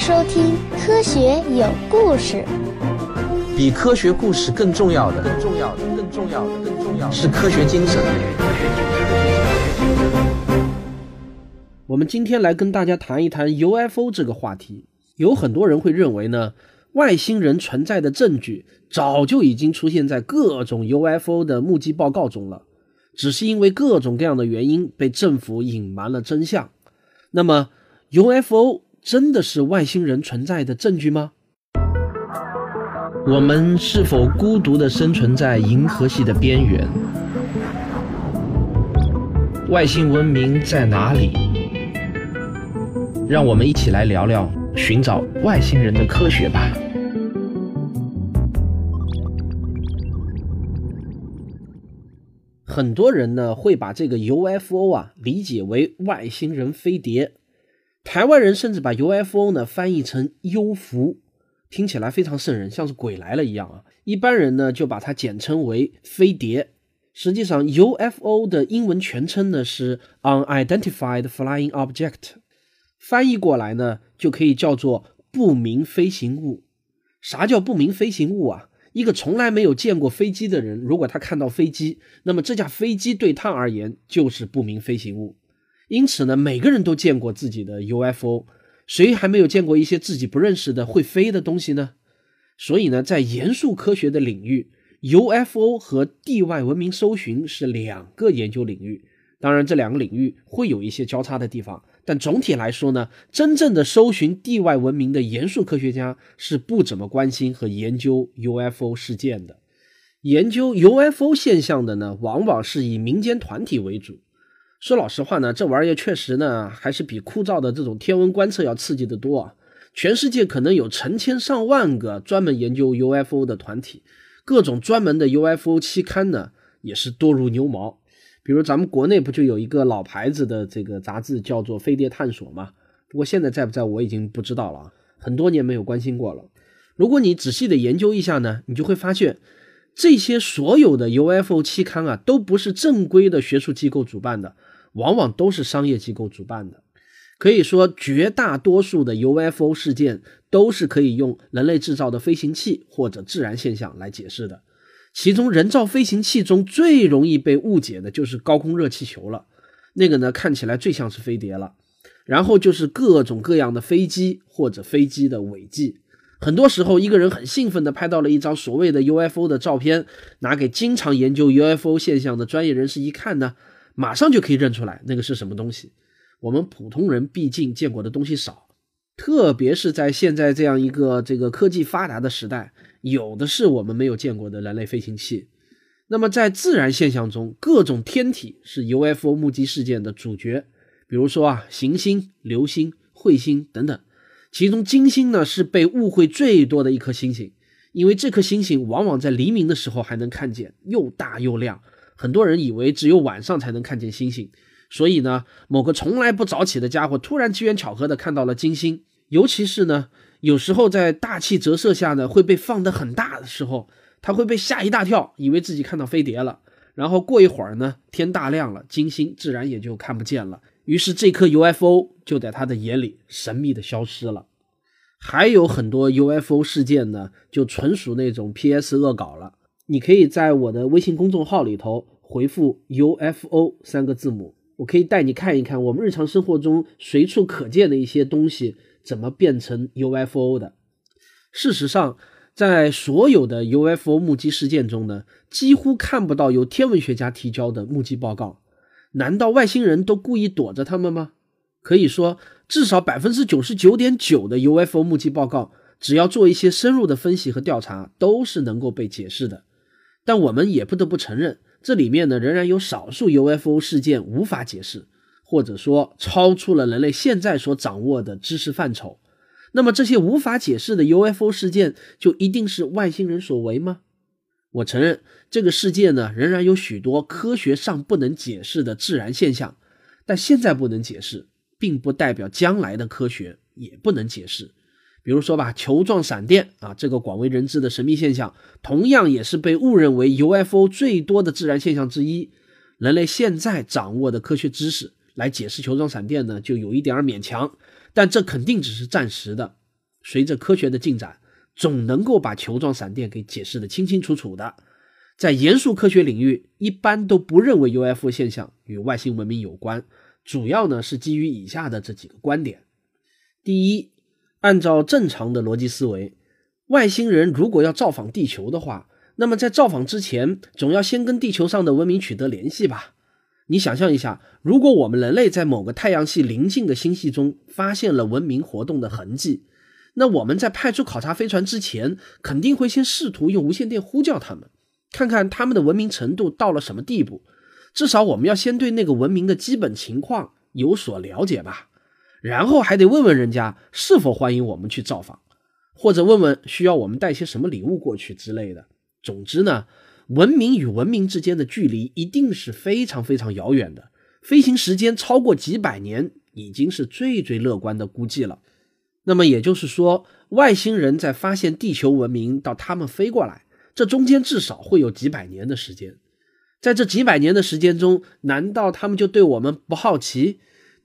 收听《科学有故事》。比科学故事更重要的，更重要的，更重要的，更重要的是科学精神。我们今天来跟大家谈一谈 UFO 这个话题。有很多人会认为呢，外星人存在的证据早就已经出现在各种 UFO 的目击报告中了，只是因为各种各样的原因被政府隐瞒了真相。那么，UFO 真的是外星人存在的证据吗？我们是否孤独的生存在银河系的边缘？外星文明在哪里？让我们一起来聊聊寻找外星人的科学吧。很多人呢会把这个 UFO 啊理解为外星人飞碟。台湾人甚至把 UFO 呢翻译成幽浮，听起来非常瘆人，像是鬼来了一样啊。一般人呢就把它简称为飞碟。实际上，UFO 的英文全称呢是 Unidentified Flying Object，翻译过来呢就可以叫做不明飞行物。啥叫不明飞行物啊？一个从来没有见过飞机的人，如果他看到飞机，那么这架飞机对他而言就是不明飞行物。因此呢，每个人都见过自己的 UFO，谁还没有见过一些自己不认识的会飞的东西呢？所以呢，在严肃科学的领域，UFO 和地外文明搜寻是两个研究领域。当然，这两个领域会有一些交叉的地方，但总体来说呢，真正的搜寻地外文明的严肃科学家是不怎么关心和研究 UFO 事件的。研究 UFO 现象的呢，往往是以民间团体为主。说老实话呢，这玩意儿确实呢，还是比枯燥的这种天文观测要刺激的多啊！全世界可能有成千上万个专门研究 UFO 的团体，各种专门的 UFO 期刊呢，也是多如牛毛。比如咱们国内不就有一个老牌子的这个杂志叫做《飞碟探索》吗？不过现在在不在我已经不知道了，很多年没有关心过了。如果你仔细的研究一下呢，你就会发现，这些所有的 UFO 期刊啊，都不是正规的学术机构主办的。往往都是商业机构主办的，可以说绝大多数的 UFO 事件都是可以用人类制造的飞行器或者自然现象来解释的。其中，人造飞行器中最容易被误解的就是高空热气球了，那个呢看起来最像是飞碟了。然后就是各种各样的飞机或者飞机的尾迹。很多时候，一个人很兴奋地拍到了一张所谓的 UFO 的照片，拿给经常研究 UFO 现象的专业人士一看呢。马上就可以认出来那个是什么东西。我们普通人毕竟见过的东西少，特别是在现在这样一个这个科技发达的时代，有的是我们没有见过的人类飞行器。那么在自然现象中，各种天体是 UFO 目击事件的主角，比如说啊，行星、流星、彗星等等。其中金星呢是被误会最多的一颗星星，因为这颗星星往往在黎明的时候还能看见，又大又亮。很多人以为只有晚上才能看见星星，所以呢，某个从来不早起的家伙突然机缘巧合的看到了金星。尤其是呢，有时候在大气折射下呢，会被放得很大的时候，他会被吓一大跳，以为自己看到飞碟了。然后过一会儿呢，天大亮了，金星自然也就看不见了。于是这颗 UFO 就在他的眼里神秘的消失了。还有很多 UFO 事件呢，就纯属那种 PS 恶搞了。你可以在我的微信公众号里头回复 UFO 三个字母，我可以带你看一看我们日常生活中随处可见的一些东西怎么变成 UFO 的。事实上，在所有的 UFO 目击事件中呢，几乎看不到有天文学家提交的目击报告。难道外星人都故意躲着他们吗？可以说，至少百分之九十九点九的 UFO 目击报告，只要做一些深入的分析和调查，都是能够被解释的。但我们也不得不承认，这里面呢仍然有少数 UFO 事件无法解释，或者说超出了人类现在所掌握的知识范畴。那么这些无法解释的 UFO 事件就一定是外星人所为吗？我承认，这个世界呢仍然有许多科学上不能解释的自然现象，但现在不能解释，并不代表将来的科学也不能解释。比如说吧，球状闪电啊，这个广为人知的神秘现象，同样也是被误认为 UFO 最多的自然现象之一。人类现在掌握的科学知识来解释球状闪电呢，就有一点儿勉强，但这肯定只是暂时的。随着科学的进展，总能够把球状闪电给解释的清清楚楚的。在严肃科学领域，一般都不认为 UFO 现象与外星文明有关，主要呢是基于以下的这几个观点：第一，按照正常的逻辑思维，外星人如果要造访地球的话，那么在造访之前，总要先跟地球上的文明取得联系吧？你想象一下，如果我们人类在某个太阳系邻近的星系中发现了文明活动的痕迹，那我们在派出考察飞船之前，肯定会先试图用无线电呼叫他们。看看他们的文明程度到了什么地步，至少我们要先对那个文明的基本情况有所了解吧，然后还得问问人家是否欢迎我们去造访，或者问问需要我们带些什么礼物过去之类的。总之呢，文明与文明之间的距离一定是非常非常遥远的，飞行时间超过几百年已经是最最乐观的估计了。那么也就是说，外星人在发现地球文明到他们飞过来。这中间至少会有几百年的时间，在这几百年的时间中，难道他们就对我们不好奇？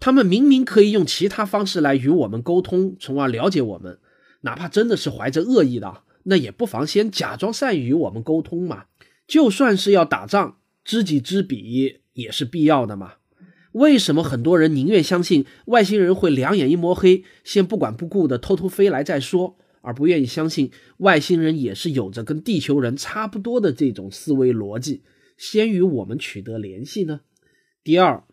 他们明明可以用其他方式来与我们沟通，从而了解我们，哪怕真的是怀着恶意的，那也不妨先假装善于与我们沟通嘛。就算是要打仗，知己知彼也是必要的嘛。为什么很多人宁愿相信外星人会两眼一抹黑，先不管不顾的偷偷飞来再说？而不愿意相信外星人也是有着跟地球人差不多的这种思维逻辑，先与我们取得联系呢？第二，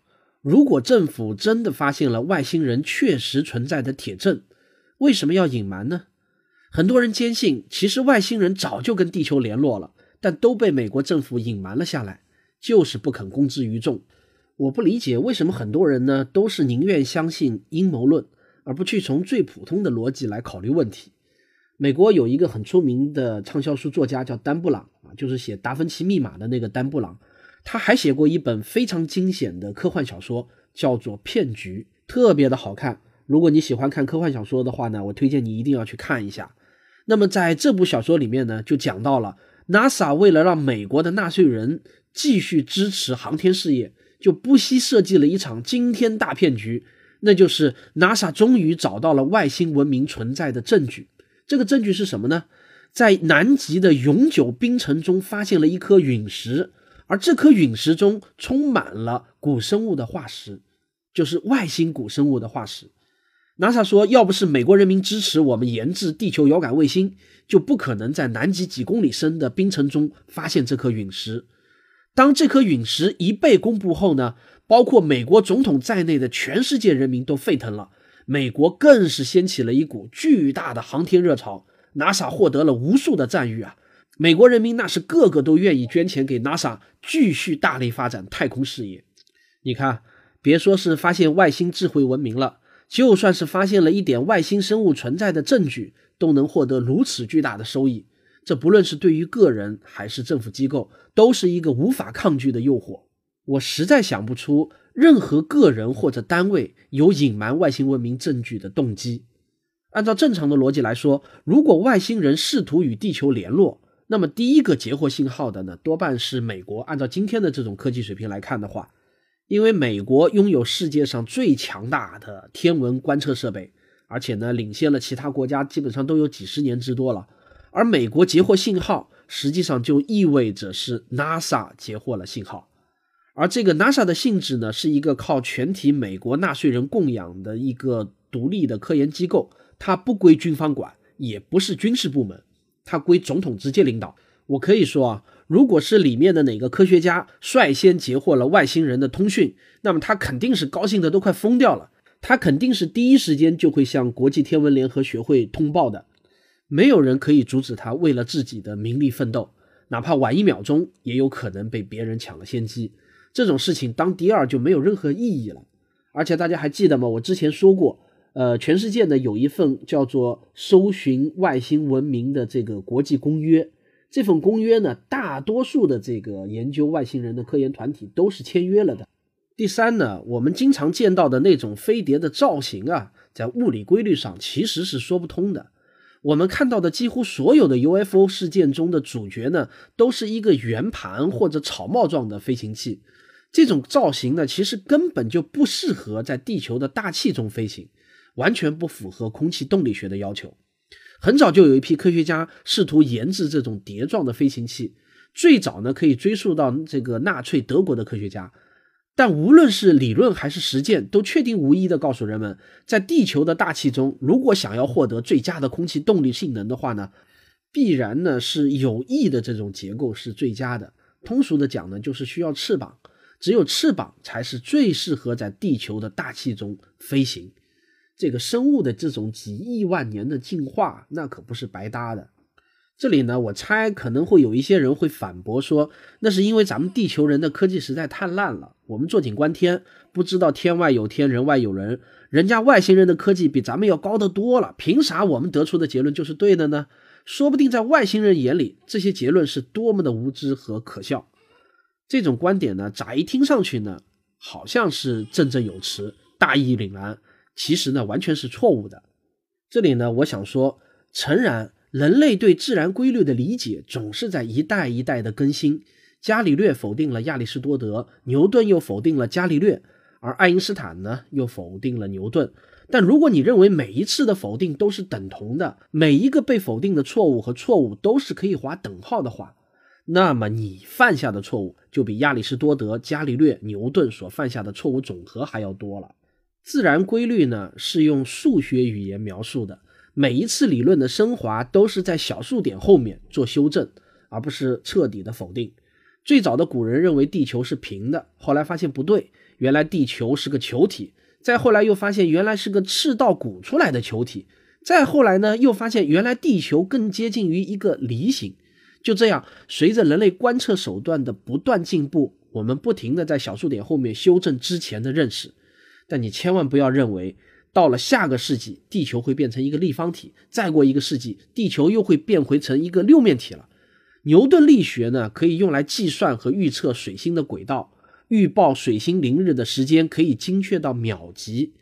如果政府真的发现了外星人确实存在的铁证，为什么要隐瞒呢？很多人坚信，其实外星人早就跟地球联络了，但都被美国政府隐瞒了下来，就是不肯公之于众。我不理解为什么很多人呢都是宁愿相信阴谋论，而不去从最普通的逻辑来考虑问题。美国有一个很出名的畅销书作家叫丹布朗啊，就是写《达芬奇密码》的那个丹布朗。他还写过一本非常惊险的科幻小说，叫做《骗局》，特别的好看。如果你喜欢看科幻小说的话呢，我推荐你一定要去看一下。那么在这部小说里面呢，就讲到了 NASA 为了让美国的纳税人继续支持航天事业，就不惜设计了一场惊天大骗局，那就是 NASA 终于找到了外星文明存在的证据。这个证据是什么呢？在南极的永久冰层中发现了一颗陨石，而这颗陨石中充满了古生物的化石，就是外星古生物的化石。NASA 说，要不是美国人民支持我们研制地球遥感卫星，就不可能在南极几公里深的冰层中发现这颗陨石。当这颗陨石一被公布后呢，包括美国总统在内的全世界人民都沸腾了。美国更是掀起了一股巨大的航天热潮，NASA 获得了无数的赞誉啊！美国人民那是个个都愿意捐钱给 NASA，继续大力发展太空事业。你看，别说是发现外星智慧文明了，就算是发现了一点外星生物存在的证据，都能获得如此巨大的收益。这不论是对于个人还是政府机构，都是一个无法抗拒的诱惑。我实在想不出。任何个人或者单位有隐瞒外星文明证据的动机。按照正常的逻辑来说，如果外星人试图与地球联络，那么第一个截获信号的呢，多半是美国。按照今天的这种科技水平来看的话，因为美国拥有世界上最强大的天文观测设备，而且呢，领先了其他国家，基本上都有几十年之多了。而美国截获信号，实际上就意味着是 NASA 截获了信号。而这个 NASA 的性质呢，是一个靠全体美国纳税人供养的一个独立的科研机构，它不归军方管，也不是军事部门，它归总统直接领导。我可以说啊，如果是里面的哪个科学家率先截获了外星人的通讯，那么他肯定是高兴的都快疯掉了，他肯定是第一时间就会向国际天文联合学会通报的，没有人可以阻止他为了自己的名利奋斗，哪怕晚一秒钟，也有可能被别人抢了先机。这种事情当第二就没有任何意义了，而且大家还记得吗？我之前说过，呃，全世界呢有一份叫做“搜寻外星文明”的这个国际公约，这份公约呢，大多数的这个研究外星人的科研团体都是签约了的。第三呢，我们经常见到的那种飞碟的造型啊，在物理规律上其实是说不通的。我们看到的几乎所有的 UFO 事件中的主角呢，都是一个圆盘或者草帽状的飞行器。这种造型呢，其实根本就不适合在地球的大气中飞行，完全不符合空气动力学的要求。很早就有一批科学家试图研制这种碟状的飞行器，最早呢可以追溯到这个纳粹德国的科学家。但无论是理论还是实践，都确定无疑地告诉人们，在地球的大气中，如果想要获得最佳的空气动力性能的话呢，必然呢是有翼的这种结构是最佳的。通俗的讲呢，就是需要翅膀，只有翅膀才是最适合在地球的大气中飞行。这个生物的这种几亿万年的进化，那可不是白搭的。这里呢，我猜可能会有一些人会反驳说，那是因为咱们地球人的科技实在太烂了，我们坐井观天，不知道天外有天，人外有人，人家外星人的科技比咱们要高得多了，凭啥我们得出的结论就是对的呢？说不定在外星人眼里，这些结论是多么的无知和可笑。这种观点呢，乍一听上去呢，好像是振振有词，大义凛然。其实呢，完全是错误的。这里呢，我想说，诚然，人类对自然规律的理解总是在一代一代的更新。伽利略否定了亚里士多德，牛顿又否定了伽利略，而爱因斯坦呢，又否定了牛顿。但如果你认为每一次的否定都是等同的，每一个被否定的错误和错误都是可以划等号的话，那么你犯下的错误就比亚里士多德、伽利略、牛顿所犯下的错误总和还要多了。自然规律呢是用数学语言描述的，每一次理论的升华都是在小数点后面做修正，而不是彻底的否定。最早的古人认为地球是平的，后来发现不对，原来地球是个球体。再后来又发现原来是个赤道鼓出来的球体。再后来呢又发现原来地球更接近于一个梨形。就这样，随着人类观测手段的不断进步，我们不停的在小数点后面修正之前的认识。但你千万不要认为，到了下个世纪，地球会变成一个立方体；再过一个世纪，地球又会变回成一个六面体了。牛顿力学呢，可以用来计算和预测水星的轨道，预报水星凌日的时间可以精确到秒级。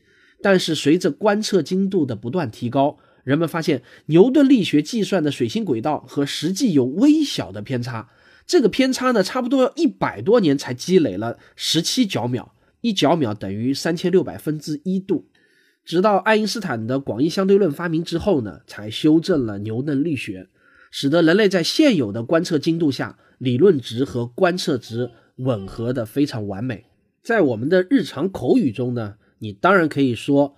但是随着观测精度的不断提高，人们发现牛顿力学计算的水星轨道和实际有微小的偏差。这个偏差呢，差不多要一百多年才积累了十七角秒。一角秒等于三千六百分之一度，直到爱因斯坦的广义相对论发明之后呢，才修正了牛顿力学，使得人类在现有的观测精度下，理论值和观测值吻合的非常完美。在我们的日常口语中呢，你当然可以说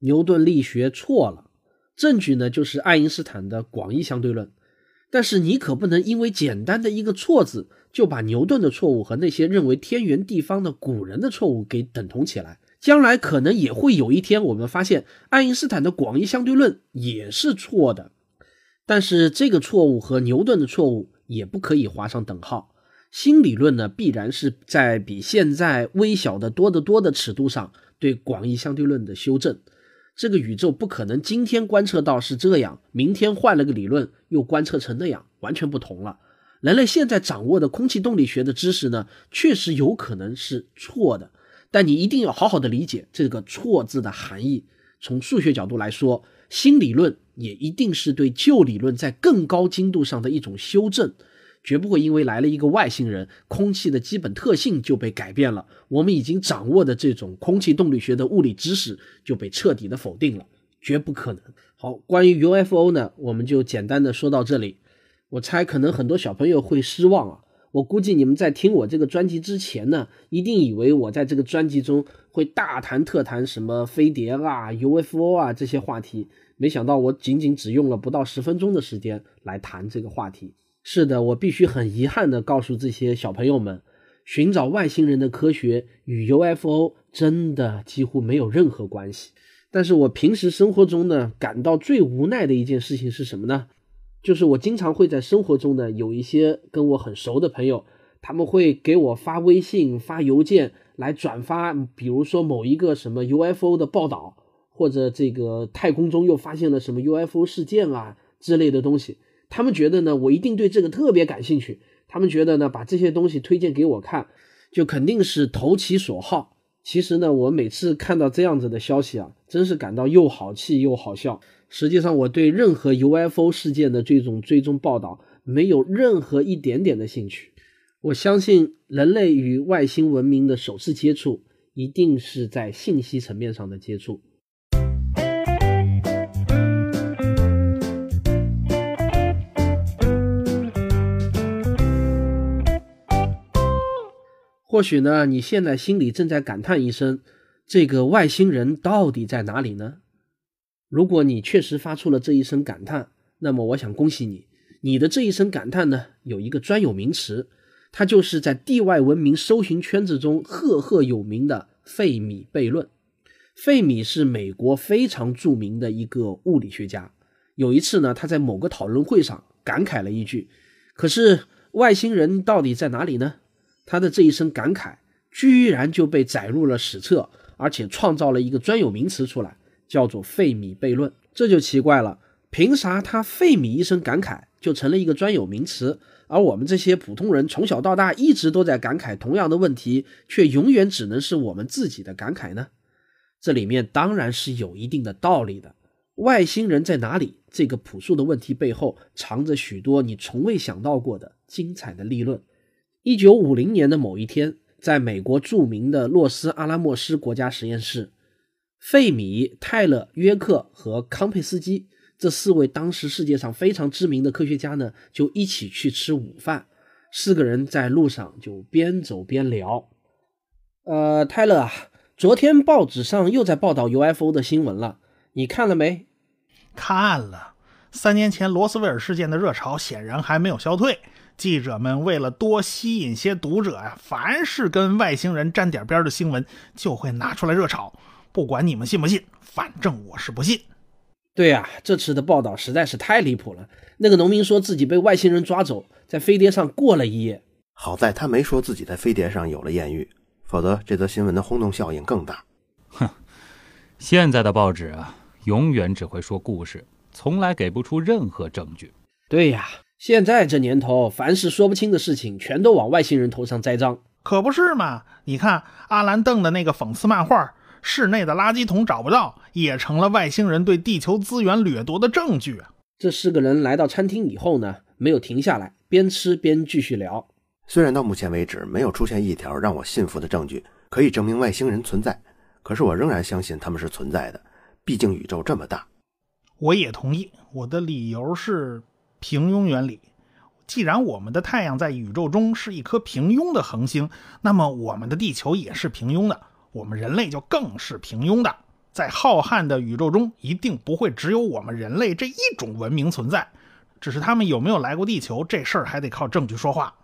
牛顿力学错了，证据呢就是爱因斯坦的广义相对论。但是你可不能因为简单的一个错字，就把牛顿的错误和那些认为天圆地方的古人的错误给等同起来。将来可能也会有一天，我们发现爱因斯坦的广义相对论也是错的。但是这个错误和牛顿的错误也不可以划上等号。新理论呢，必然是在比现在微小的多得多的尺度上对广义相对论的修正。这个宇宙不可能今天观测到是这样，明天换了个理论又观测成那样，完全不同了。人类现在掌握的空气动力学的知识呢，确实有可能是错的，但你一定要好好的理解这个“错”字的含义。从数学角度来说，新理论也一定是对旧理论在更高精度上的一种修正。绝不会因为来了一个外星人，空气的基本特性就被改变了。我们已经掌握的这种空气动力学的物理知识就被彻底的否定了，绝不可能。好，关于 UFO 呢，我们就简单的说到这里。我猜可能很多小朋友会失望啊。我估计你们在听我这个专辑之前呢，一定以为我在这个专辑中会大谈特谈什么飞碟啊、UFO 啊这些话题。没想到我仅仅只用了不到十分钟的时间来谈这个话题。是的，我必须很遗憾地告诉这些小朋友们，寻找外星人的科学与 UFO 真的几乎没有任何关系。但是我平时生活中呢，感到最无奈的一件事情是什么呢？就是我经常会在生活中呢，有一些跟我很熟的朋友，他们会给我发微信、发邮件来转发，比如说某一个什么 UFO 的报道，或者这个太空中又发现了什么 UFO 事件啊之类的东西。他们觉得呢，我一定对这个特别感兴趣。他们觉得呢，把这些东西推荐给我看，就肯定是投其所好。其实呢，我每次看到这样子的消息啊，真是感到又好气又好笑。实际上，我对任何 UFO 事件的这种追踪报道没有任何一点点的兴趣。我相信，人类与外星文明的首次接触，一定是在信息层面上的接触。或许呢，你现在心里正在感叹一声：“这个外星人到底在哪里呢？”如果你确实发出了这一声感叹，那么我想恭喜你，你的这一声感叹呢，有一个专有名词，它就是在地外文明搜寻圈子中赫赫有名的费米悖论。费米是美国非常著名的一个物理学家。有一次呢，他在某个讨论会上感慨了一句：“可是外星人到底在哪里呢？”他的这一声感慨，居然就被载入了史册，而且创造了一个专有名词出来，叫做费米悖论。这就奇怪了，凭啥他费米一声感慨就成了一个专有名词，而我们这些普通人从小到大一直都在感慨同样的问题，却永远只能是我们自己的感慨呢？这里面当然是有一定的道理的。外星人在哪里？这个朴素的问题背后，藏着许多你从未想到过的精彩的立论。一九五零年的某一天，在美国著名的洛斯阿拉莫斯国家实验室，费米、泰勒、约克和康佩斯基这四位当时世界上非常知名的科学家呢，就一起去吃午饭。四个人在路上就边走边聊。呃，泰勒啊，昨天报纸上又在报道 UFO 的新闻了，你看了没？看了。三年前罗斯威尔事件的热潮显然还没有消退。记者们为了多吸引些读者呀，凡是跟外星人沾点边的新闻就会拿出来热炒。不管你们信不信，反正我是不信。对呀，这次的报道实在是太离谱了。那个农民说自己被外星人抓走，在飞碟上过了一夜。好在他没说自己在飞碟上有了艳遇，否则这则新闻的轰动效应更大。哼，现在的报纸啊，永远只会说故事，从来给不出任何证据。对呀。现在这年头，凡是说不清的事情，全都往外星人头上栽赃，可不是嘛？你看阿兰邓的那个讽刺漫画，室内的垃圾桶找不到，也成了外星人对地球资源掠夺的证据。这四个人来到餐厅以后呢，没有停下来，边吃边继续聊。虽然到目前为止没有出现一条让我信服的证据，可以证明外星人存在，可是我仍然相信他们是存在的。毕竟宇宙这么大。我也同意，我的理由是。平庸原理，既然我们的太阳在宇宙中是一颗平庸的恒星，那么我们的地球也是平庸的，我们人类就更是平庸的。在浩瀚的宇宙中，一定不会只有我们人类这一种文明存在，只是他们有没有来过地球，这事儿还得靠证据说话。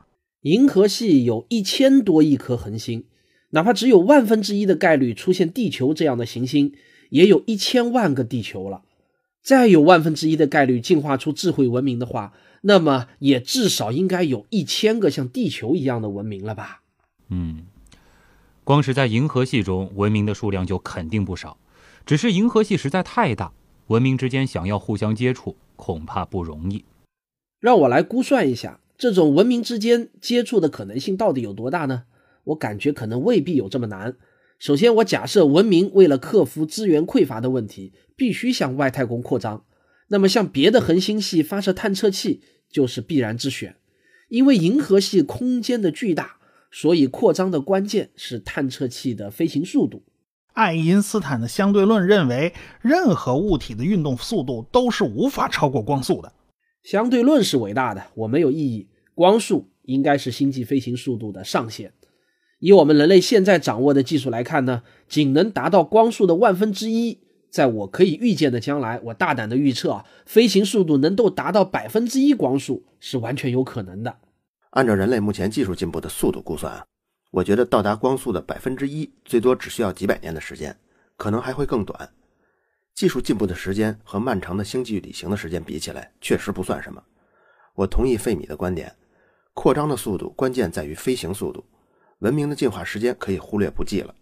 银河系有一千多亿颗恒星，哪怕只有万分之一的概率出现地球这样的行星，也有一千万个地球了。再有万分之一的概率进化出智慧文明的话，那么也至少应该有一千个像地球一样的文明了吧？嗯，光是在银河系中，文明的数量就肯定不少。只是银河系实在太大，文明之间想要互相接触，恐怕不容易。让我来估算一下，这种文明之间接触的可能性到底有多大呢？我感觉可能未必有这么难。首先，我假设文明为了克服资源匮乏的问题，必须向外太空扩张。那么，向别的恒星系发射探测器就是必然之选。因为银河系空间的巨大，所以扩张的关键是探测器的飞行速度。爱因斯坦的相对论认为，任何物体的运动速度都是无法超过光速的。相对论是伟大的，我没有异议。光速应该是星际飞行速度的上限。以我们人类现在掌握的技术来看呢，仅能达到光速的万分之一。在我可以预见的将来，我大胆的预测啊，飞行速度能够达到百分之一光速是完全有可能的。按照人类目前技术进步的速度估算，我觉得到达光速的百分之一，最多只需要几百年的时间，可能还会更短。技术进步的时间和漫长的星际旅行的时间比起来，确实不算什么。我同意费米的观点，扩张的速度关键在于飞行速度。文明的进化时间可以忽略不计了。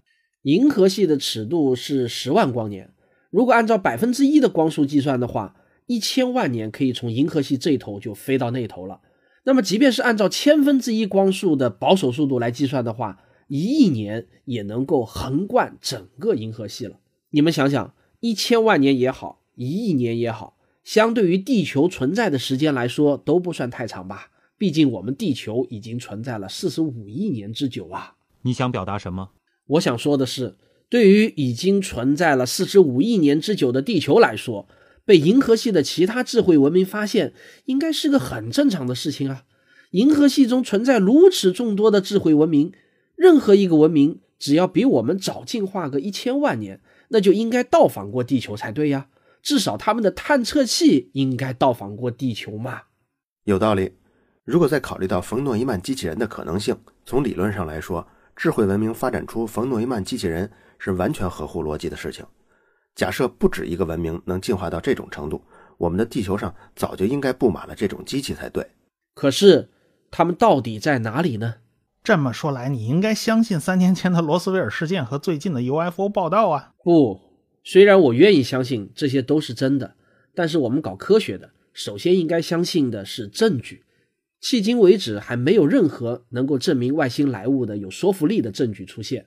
银河系的尺度是十万光年，如果按照百分之一的光速计算的话，一千万年可以从银河系这头就飞到那头了。那么，即便是按照千分之一光速的保守速度来计算的话，一亿年也能够横贯整个银河系了。你们想想，一千万年也好，一亿年也好，相对于地球存在的时间来说，都不算太长吧？毕竟我们地球已经存在了四十五亿年之久啊！你想表达什么？我想说的是，对于已经存在了四十五亿年之久的地球来说，被银河系的其他智慧文明发现，应该是个很正常的事情啊！银河系中存在如此众多的智慧文明，任何一个文明只要比我们早进化个一千万年，那就应该到访过地球才对呀。至少他们的探测器应该到访过地球嘛。有道理。如果再考虑到冯诺依曼机器人的可能性，从理论上来说，智慧文明发展出冯诺依曼机器人是完全合乎逻辑的事情。假设不止一个文明能进化到这种程度，我们的地球上早就应该布满了这种机器才对。可是，他们到底在哪里呢？这么说来，你应该相信三年前的罗斯威尔事件和最近的 UFO 报道啊？不，虽然我愿意相信这些都是真的，但是我们搞科学的，首先应该相信的是证据。迄今为止，还没有任何能够证明外星来物的有说服力的证据出现。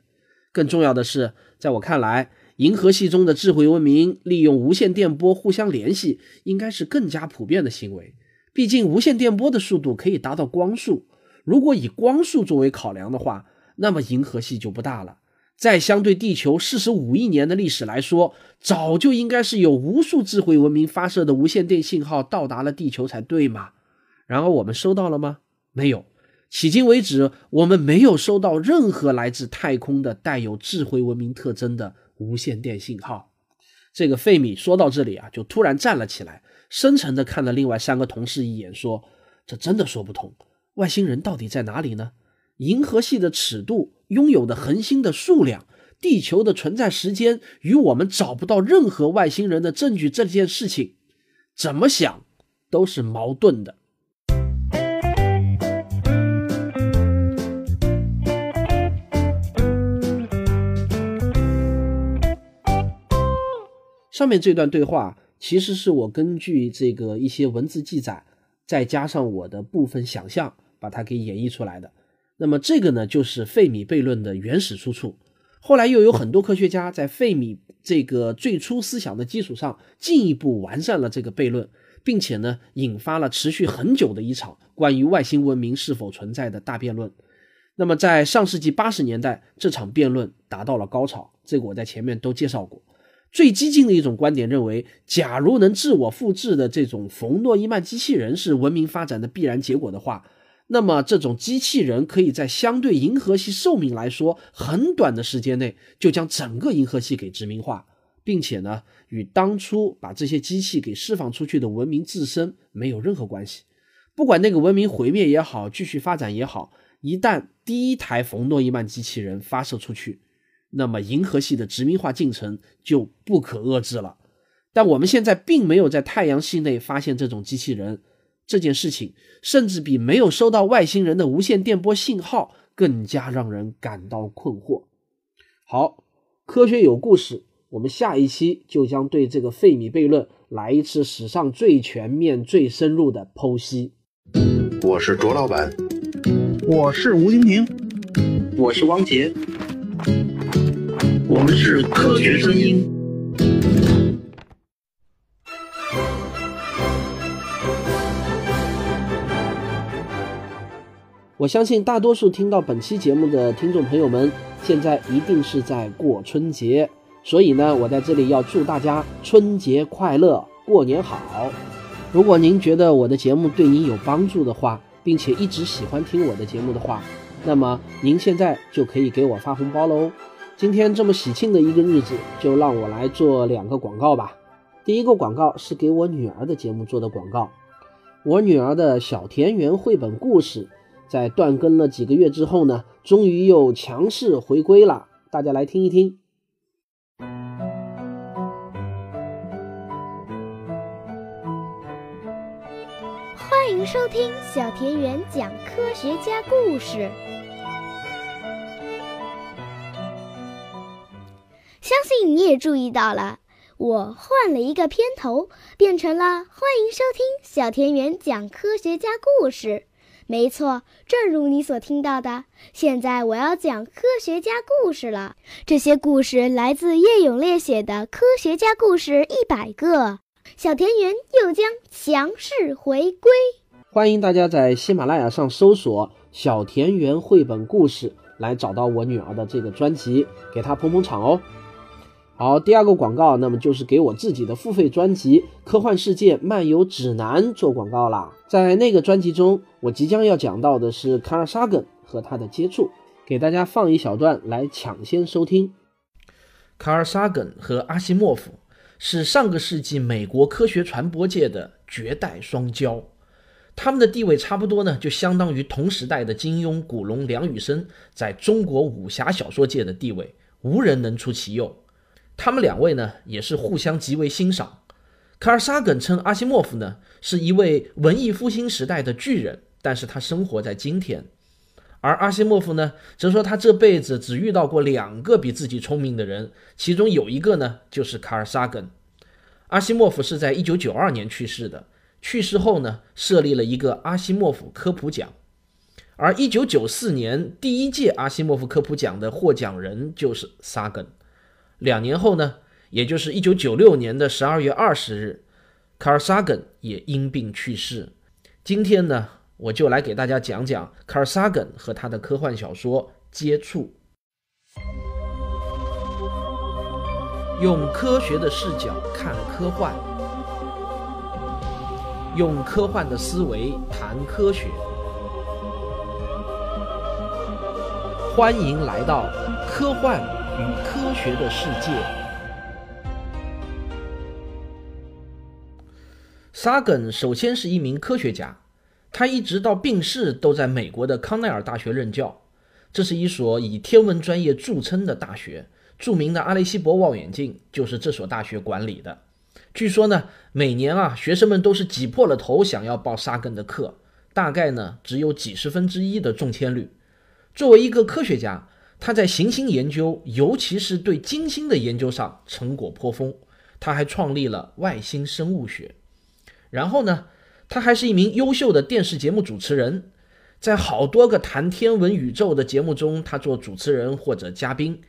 更重要的是，在我看来，银河系中的智慧文明利用无线电波互相联系，应该是更加普遍的行为。毕竟，无线电波的速度可以达到光速。如果以光速作为考量的话，那么银河系就不大了。在相对地球四十五亿年的历史来说，早就应该是有无数智慧文明发射的无线电信号到达了地球才对嘛。然而我们收到了吗？没有。迄今为止，我们没有收到任何来自太空的带有智慧文明特征的无线电信号。这个费米说到这里啊，就突然站了起来，深沉地看了另外三个同事一眼，说：“这真的说不通。外星人到底在哪里呢？银河系的尺度、拥有的恒星的数量、地球的存在时间，与我们找不到任何外星人的证据这件事情，怎么想都是矛盾的。”上面这段对话其实是我根据这个一些文字记载，再加上我的部分想象，把它给演绎出来的。那么这个呢，就是费米悖论的原始出处。后来又有很多科学家在费米这个最初思想的基础上，进一步完善了这个悖论，并且呢，引发了持续很久的一场关于外星文明是否存在的大辩论。那么在上世纪八十年代，这场辩论达到了高潮。这个我在前面都介绍过。最激进的一种观点认为，假如能自我复制的这种冯诺依曼机器人是文明发展的必然结果的话，那么这种机器人可以在相对银河系寿命来说很短的时间内，就将整个银河系给殖民化，并且呢，与当初把这些机器给释放出去的文明自身没有任何关系。不管那个文明毁灭也好，继续发展也好，一旦第一台冯诺依曼机器人发射出去。那么银河系的殖民化进程就不可遏制了，但我们现在并没有在太阳系内发现这种机器人，这件事情甚至比没有收到外星人的无线电波信号更加让人感到困惑。好，科学有故事，我们下一期就将对这个费米悖论来一次史上最全面、最深入的剖析。我是卓老板，我是吴京平，我是汪杰。我们是科学声音。我相信大多数听到本期节目的听众朋友们，现在一定是在过春节，所以呢，我在这里要祝大家春节快乐，过年好。如果您觉得我的节目对您有帮助的话，并且一直喜欢听我的节目的话，那么您现在就可以给我发红包喽。今天这么喜庆的一个日子，就让我来做两个广告吧。第一个广告是给我女儿的节目做的广告。我女儿的小田园绘本故事，在断更了几个月之后呢，终于又强势回归了。大家来听一听。欢迎收听小田园讲科学家故事。你也注意到了，我换了一个片头，变成了“欢迎收听小田园讲科学家故事”。没错，正如你所听到的，现在我要讲科学家故事了。这些故事来自叶永烈写的《科学家故事一百个》，小田园又将强势回归。欢迎大家在喜马拉雅上搜索“小田园绘本故事”，来找到我女儿的这个专辑，给她捧捧场哦。好，第二个广告，那么就是给我自己的付费专辑《科幻世界漫游指南》做广告啦。在那个专辑中，我即将要讲到的是卡尔·沙根和他的接触，给大家放一小段来抢先收听。卡尔·萨根和阿西莫夫是上个世纪美国科学传播界的绝代双骄，他们的地位差不多呢，就相当于同时代的金庸、古龙、梁羽生在中国武侠小说界的地位，无人能出其右。他们两位呢，也是互相极为欣赏。卡尔·萨根称阿西莫夫呢是一位文艺复兴时代的巨人，但是他生活在今天。而阿西莫夫呢，则说他这辈子只遇到过两个比自己聪明的人，其中有一个呢就是卡尔·萨根。阿西莫夫是在1992年去世的，去世后呢，设立了一个阿西莫夫科普奖。而1994年第一届阿西莫夫科普奖的获奖人就是萨根。两年后呢，也就是1996年的12月20日，卡尔·萨根也因病去世。今天呢？我就来给大家讲讲卡尔·萨根和他的科幻小说《接触》，用科学的视角看科幻，用科幻的思维谈科学。欢迎来到科幻与科学的世界。萨根首先是一名科学家。他一直到病逝都在美国的康奈尔大学任教，这是一所以天文专业著称的大学。著名的阿雷西博望远镜就是这所大学管理的。据说呢，每年啊，学生们都是挤破了头想要报沙根的课，大概呢只有几十分之一的中签率。作为一个科学家，他在行星研究，尤其是对金星的研究上成果颇丰。他还创立了外星生物学。然后呢？他还是一名优秀的电视节目主持人，在好多个谈天文宇宙的节目中，他做主持人或者嘉宾。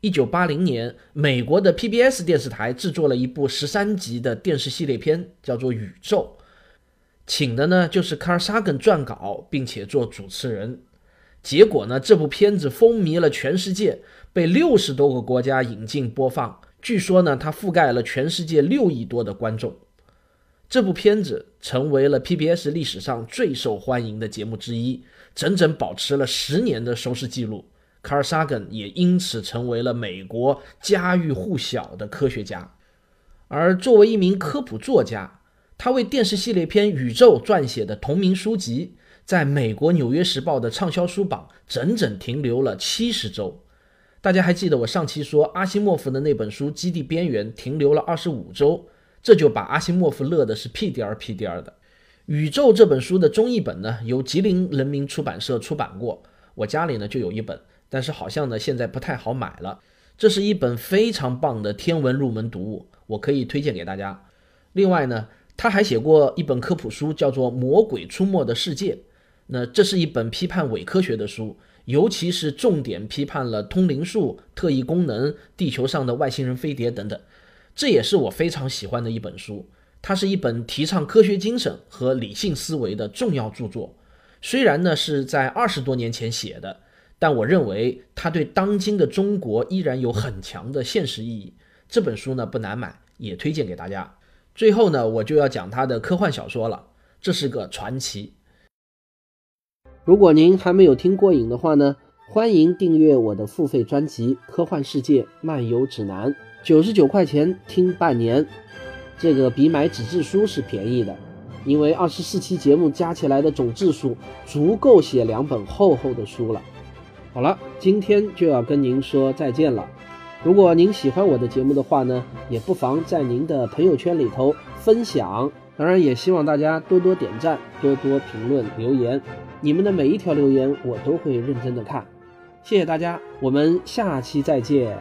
一九八零年，美国的 PBS 电视台制作了一部十三集的电视系列片，叫做《宇宙》，请的呢就是卡尔·萨根撰稿，并且做主持人。结果呢，这部片子风靡了全世界，被六十多个国家引进播放。据说呢，它覆盖了全世界六亿多的观众。这部片子成为了 PBS 历史上最受欢迎的节目之一，整整保持了十年的收视记录。卡尔·萨根也因此成为了美国家喻户晓的科学家。而作为一名科普作家，他为电视系列片《宇宙》撰写的同名书籍，在美国《纽约时报》的畅销书榜整整停留了七十周。大家还记得我上期说阿西莫夫的那本书《基地边缘》停留了二十五周？这就把阿西莫夫乐的是屁颠儿屁颠儿的。《宇宙》这本书的中译本呢，由吉林人民出版社出版过，我家里呢就有一本，但是好像呢现在不太好买了。这是一本非常棒的天文入门读物，我可以推荐给大家。另外呢，他还写过一本科普书，叫做《魔鬼出没的世界》。那这是一本批判伪科学的书，尤其是重点批判了通灵术、特异功能、地球上的外星人飞碟等等。这也是我非常喜欢的一本书，它是一本提倡科学精神和理性思维的重要著作。虽然呢是在二十多年前写的，但我认为它对当今的中国依然有很强的现实意义。这本书呢不难买，也推荐给大家。最后呢，我就要讲他的科幻小说了，这是个传奇。如果您还没有听过瘾的话呢，欢迎订阅我的付费专辑《科幻世界漫游指南》。九十九块钱听半年，这个比买纸质书是便宜的，因为二十四期节目加起来的总字数足够写两本厚厚的书了。好了，今天就要跟您说再见了。如果您喜欢我的节目的话呢，也不妨在您的朋友圈里头分享。当然，也希望大家多多点赞、多多评论、留言。你们的每一条留言我都会认真的看。谢谢大家，我们下期再见。